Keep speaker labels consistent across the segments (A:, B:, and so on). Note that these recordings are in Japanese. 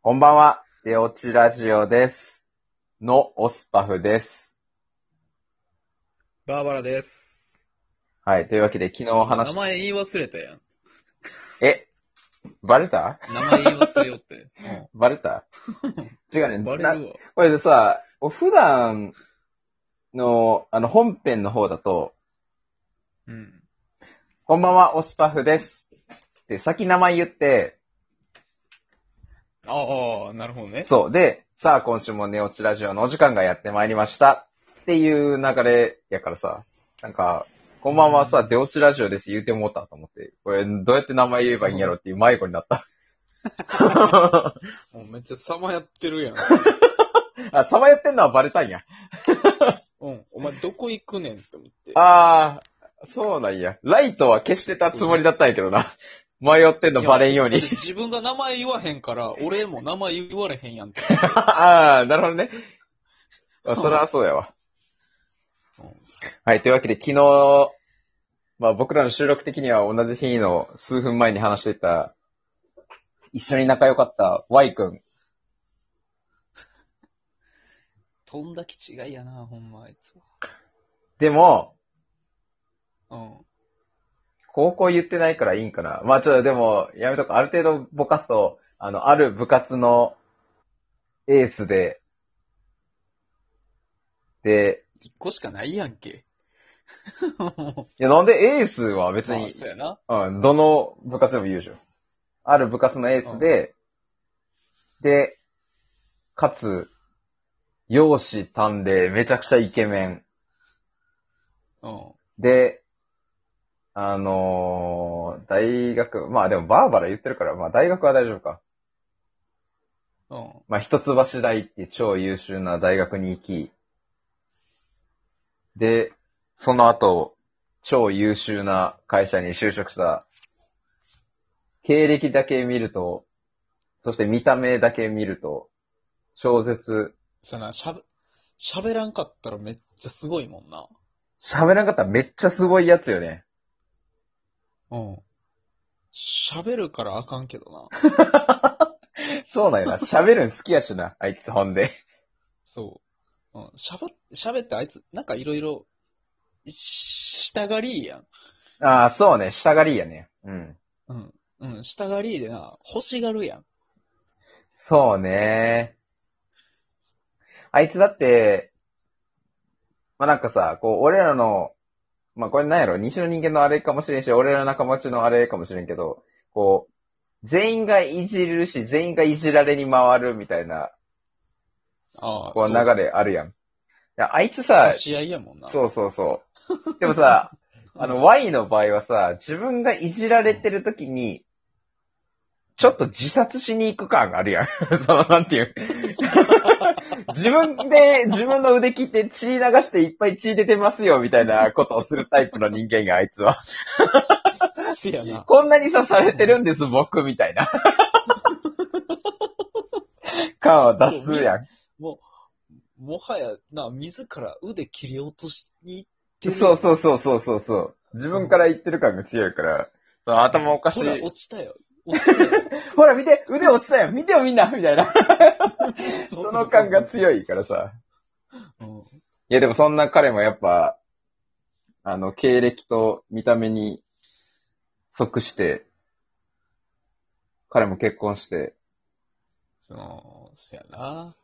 A: こんばんは、出落ちラジオです。のオスパフです。
B: バーバラです。
A: はい、というわけで昨日話し、
B: 名前言い忘れたやん。
A: えバレた？
B: 名前言い忘れよって。
A: バレた？違うね。な
B: バレるわ。
A: これでさ、普段の、あの、本編の方だと、
B: うん。
A: こんばんは、オスパフです。で、先名前言って、
B: ああ、なるほどね。
A: そう。で、さあ、今週もネオチラジオのお時間がやってまいりました。っていう流れやからさ、なんか、こんばんはさ、出落ちラジオです言うてもうたと思って、これどうやって名前言えばいいんやろっていう迷子になった。
B: もうめっちゃ様やってるやん。
A: あ、さまやってんのはバレたんや。
B: うん。お前どこ行くねんって思って。
A: あー、そうなんや。ライトは消してたつもりだったんやけどな。迷ってんのバレんように。
B: 自分が名前言わへんから、俺も名前言われへんやんって。
A: あー、なるほどね。あそれはそうやわ。
B: うん
A: はい、というわけで昨日、まあ僕らの収録的には同じ日の数分前に話していた、一緒に仲良かった Y 君。
B: 飛んだ気違いやな、ほんまあいつ
A: でも、
B: は。うん。
A: 高校言ってないからいいんかな。まあちょっとでも、やめとく。ある程度ぼかすと、あの、ある部活のエースで、で、
B: 一個しかないやんけ。
A: いや、なんでエースは別に
B: まあ、そうやな。
A: うん、どの部活でも言うじゃん。ある部活のエースで、で、かつ、容姿端麗、めちゃくちゃイケメン。
B: うん。
A: で、あのー大学、まあでもバーバラ言ってるから、まあ大学は大丈夫か。
B: うん。
A: まあ一橋大っていう超優秀な大学に行き、で、その後、超優秀な会社に就職した。経歴だけ見ると、そして見た目だけ見ると、超絶、
B: そな、しゃべ、喋らんかったらめっちゃすごいもんな。
A: 喋らなかったらめっちゃすごいやつよね。
B: うん。喋るからあかんけどな。
A: そうなんよな。喋るん好きやしな、あいつほんで。
B: そう。うん。喋っ、喋ってあいつ、なんかいろいろ、したがりやん。
A: ああ、そうね、下がりやね。うん。
B: うん。うん、したがりでな、欲しがるやん。
A: そうね。あいつだって、まあ、なんかさ、こう、俺らの、まあ、これなんやろ、西の人間のあれかもしれんし、俺らの仲間内のあれかもしれんけど、こう、全員がいじるし、全員がいじられに回るみたいな、
B: ああ、
A: こう、流れあるやん。いや、あいつさ
B: 差、し合いやもんな。
A: そうそうそう。でもさ、あの、Y の場合はさ、自分がいじられてる時に、ちょっと自殺しに行く感があるやん。その、なんていう。自分で、自分の腕切って血流していっぱい血出てますよ、みたいなことをするタイプの人間があいつは。こんなに刺されてるんです、僕、みたいな。感を出すやん。
B: もう、もはや、な、自ら腕切り落としに行ってる。
A: そうそうそうそうそうそう。自分から言ってる感が強いから、その頭おかし
B: ほら、
A: い。
B: 落ちたよ。落ちたよ。
A: ほら見て腕落ちたよ見てよみんなみたいな。その感が強いからさ。
B: うん。
A: いやでもそんな彼もやっぱ、あの、経歴と見た目に即して、彼も結婚して、
B: そう、せやな。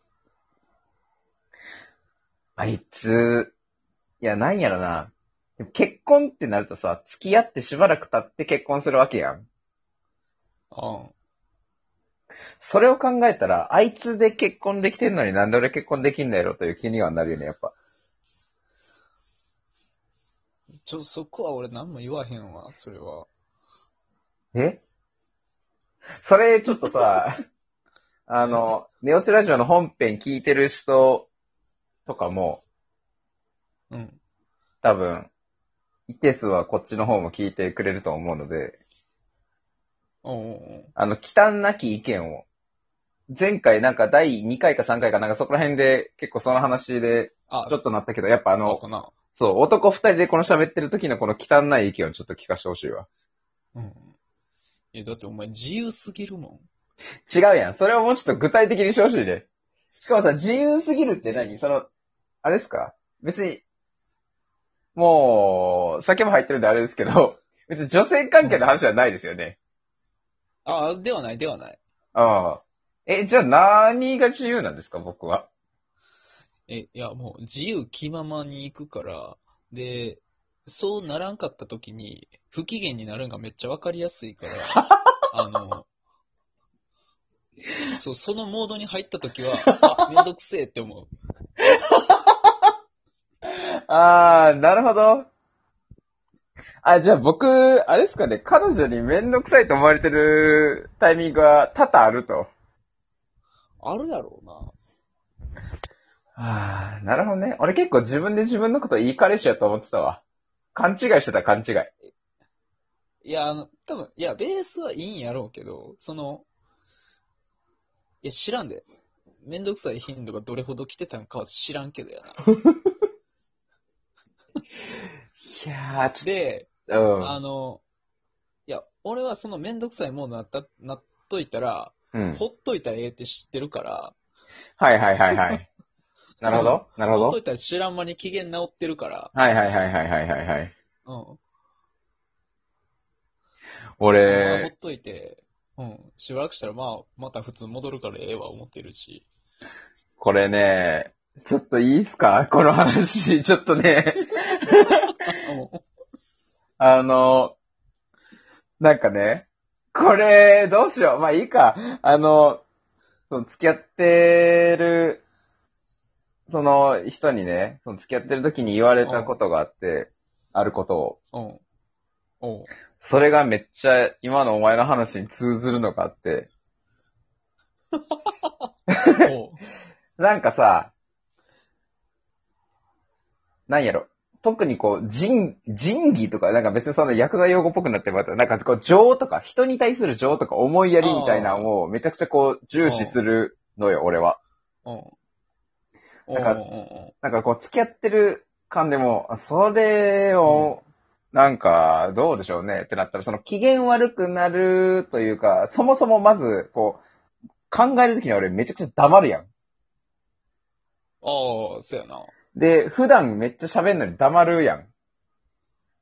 A: あいつ、いや、なんやろな。結婚ってなるとさ、付き合ってしばらく経って結婚するわけやん。
B: うん。
A: それを考えたら、あいつで結婚できてんのになんで俺結婚できんだよという気にはなるよね、やっぱ。
B: ちょ、そこは俺何も言わへんわ、それは。
A: え？それちょっとさ、あの、ネオチラジオの本編聞いてる人とかも、
B: うん。
A: 多分、一定数はこっちの方も聞いてくれると思うので、あの、忌憚なき意見を、前回なんか第2回か3回かなんかそこら辺で結構その話で
B: あ、
A: ちょっとなったけど、やっぱあ
B: あ
A: の、
B: かな。
A: そう、男二人でこの喋ってる時のこの汚い意見をちょっと聞かせてほしいわ。
B: うん。いや、だってお前自由すぎるもん。
A: 違うやん。それをもうちょっと具体的にしてほしいね。しかもさ、自由すぎるって何？その、あれですか？別に、もう、酒も入ってるんであれですけど、別に女性関係の話はないですよね。
B: ああ、ではない、ではない。
A: ああ。え、じゃあ何が自由なんですか僕は？
B: え、いや、もう自由気ままに行くから、で、そうならんかった時に、不機嫌になるんがめっちゃわかりやすいから、あの、そう、そのモードに入った時は、あ、めんどくせえって思う。
A: ああ、なるほど。あ、じゃあ僕、あれですかね、彼女にめんどくさいと思われてるタイミングは多々あると。
B: あるやろうな。
A: ああ、なるほどね。俺結構自分で自分のこといい彼氏やと思ってたわ。勘違いしてた勘違い。
B: いや、あの、多分、いや、ベースはいいんやろうけど、その、いや、知らんで。めんどくさい頻度がどれほど来てたのかは知らんけどやな。
A: いやー、ち
B: で、
A: ょっと、
B: あの、いや、俺はそのめんどくさいものなった、なっといたら、
A: うん。うん。
B: ほっといたらええって知ってるから、
A: はいはいはいはい。なるほどなるほど
B: ほっとい。たら知らん間に機嫌治ってるから、
A: はいはいはいはいはいはいはい。
B: うん。まあほ
A: 俺
B: っ、といて、うん。しばらくしたらまあ、また普通戻るからええわ思ってるし。
A: これね、ちょっといいっすか？この話、ちょっとね、あの、なんかね、これ、どうしよう。まあいいか。あの、その付き合ってる、その人にね、その付き合ってる時に言われたことがあって、あることを。
B: うん。おう。
A: それがめっちゃ今のお前の話に通ずるのがあって、
B: おう。
A: なんかさ、なんやろ。特にこう、仁、仁義とか、なんか別にそんな薬剤用語っぽくなってまた、なんかこう、情とか、人に対する情とか思いやりみたいなのをめちゃくちゃこう、重視するのよ、俺は。
B: うん。
A: なんかなんかこう、付き合ってる感でも、それを、なんか、どうでしょうねってなったら、その機嫌悪くなるというか、そもそもまず、こう、考えるときに俺めちゃくちゃ黙るやん。
B: ああ、そうやな。
A: で、普段めっちゃ喋るのに黙るやん。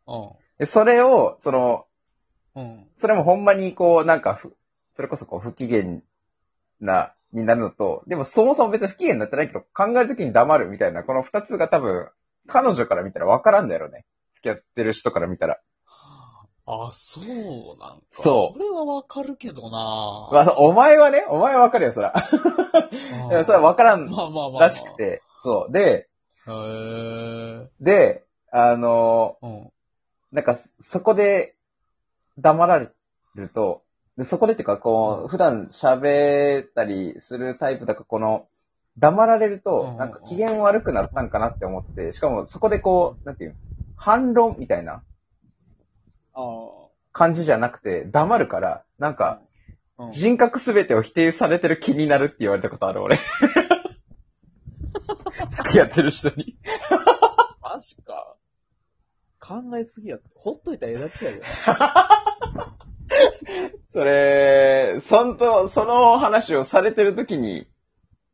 B: う
A: で、それを、その、
B: ん。うん。
A: それもほんまにこう、なんかふ、それこそこう不機嫌な、になるのと、でもそもそも別に不機嫌になってないけど、考えるときに黙るみたいな、この二つが多分、彼女から見たら分からんだよね。付き合ってる人から見たら。
B: あ、そうなんか。
A: そう
B: それはわかるけどな
A: まあ、そうお前はね、お前は分かるよ、そら。それは分からん
B: まあまあまあ、まあ。
A: らしく。て。そう。で、
B: へえ。
A: で、あの、
B: うん。
A: なんか、そこで、黙られると、でそこでっていうか、こう、普段喋ったりするタイプだから、この、黙られる
B: うん
A: と、なんか機嫌悪くなったんかなって思って、しかもそこでこう、なんていうの反論みたいな
B: あ
A: 感じじゃなくて、黙るから、なんか、
B: あ。うん。
A: 人格すべてを否定されてる気になるって言われたことある、俺。付き合ってる人に。
B: マジか。考えすぎや。ほっといたらええだけやで。
A: それ、そんと、その話をされてる時に、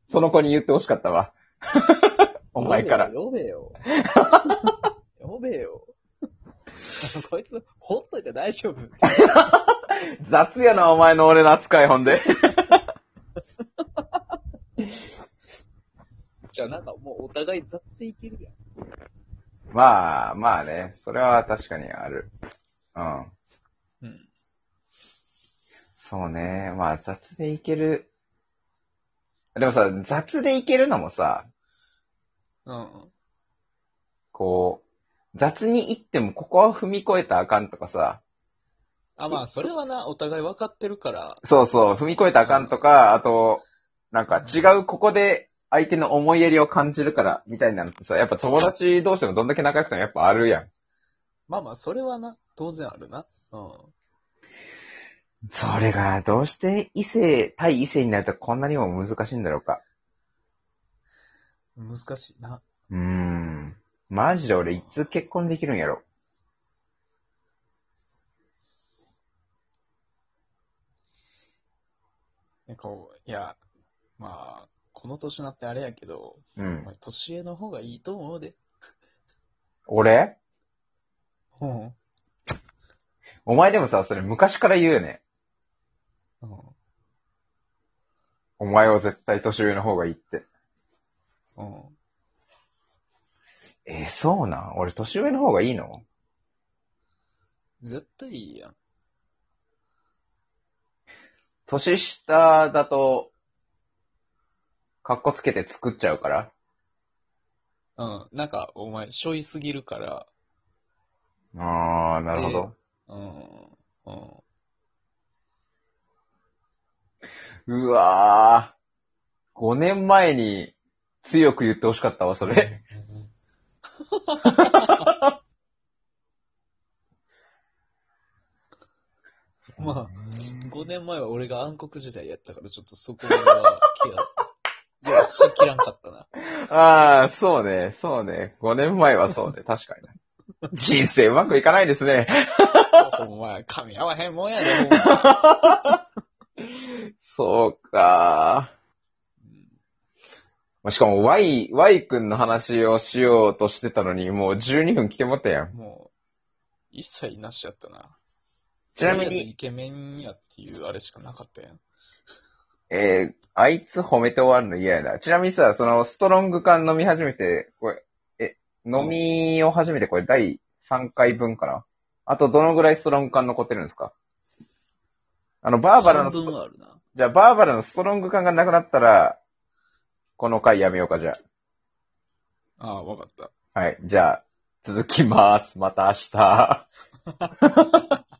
A: その子に言ってほしかったわ。お前から。
B: 呼べよ。呼べよ。こいつ、ほっといたら大丈夫。
A: 雑やな、お前の俺の扱い、ほんで。
B: じゃあなんかもうお互い雑でいけるやん。
A: まあ、まあね、それは確かにある。うん。
B: うん。
A: そうね、まあ雑でいける。でもさ、雑でいけるのもさ、
B: うん。
A: こう、雑に言ってもここは踏み越えたらあかんとかさ、
B: あ、まあ、それはな、お互い分かってるから。
A: そうそう、踏み越えたらあかんとか、あと、なんか違うここで相手の思いやりを感じるから、みたいなのってさ、やっぱ友達同士でもどんだけ仲良くてもやっぱあるやん。
B: まあまあ、それはな、当然あるな。う
A: それが、どうして異性、対異性になるとこんなにも難しいんだろうか。
B: ん。難しいな。
A: うーん。マジで俺いつ結婚できるんやろ。
B: なんかこう、いや、まあ、この年になってあれやけど、
A: うん
B: お。前年上の方がいいと思うで。
A: 俺？
B: うん。
A: お前でもさ、それ昔から言うよね。
B: うん。
A: お前は絶対年上の方がいいって。
B: うん。
A: えーそうなん？俺年上の方がいいの？
B: 絶対いいやん。
A: 年下だと、かっこつけて作っちゃうから。
B: うん。なんか、お前、しょいすぎるから、
A: あー、なるほど。
B: うん。うん。
A: うわー。5年前に強く言ってほしかったわ、それ。
B: まあ、5年前は俺が暗黒時代やったから、ちょっとそこはケア、しきらんかったな。
A: あー、そうね、そうね。5年前はそうね、確かに。人生うまくいかないですね。
B: お前、噛み合わへんもんやで、ほんま。
A: そうかまあしかも Y、Y 君の話をしようとしてたのに、もう12分来てもったやん。
B: もう、一切なしやったな。
A: ちなみに、
B: イケメンやっていうあれしかなかったやん。
A: えー、あいつ褒めて終わるの嫌やな。ちなみにさ、そのストロング缶飲み始めて、これ、え、飲みを始めてこれ第3回分かな？あとどのぐらいストロング缶残ってるんですか？あの、バーバラのスト。じゃあバーバラのストロング缶がなくなったら、この回やめようか、じゃ
B: ああ、わかった。
A: あ。はい。じゃあ、続きます。また明日。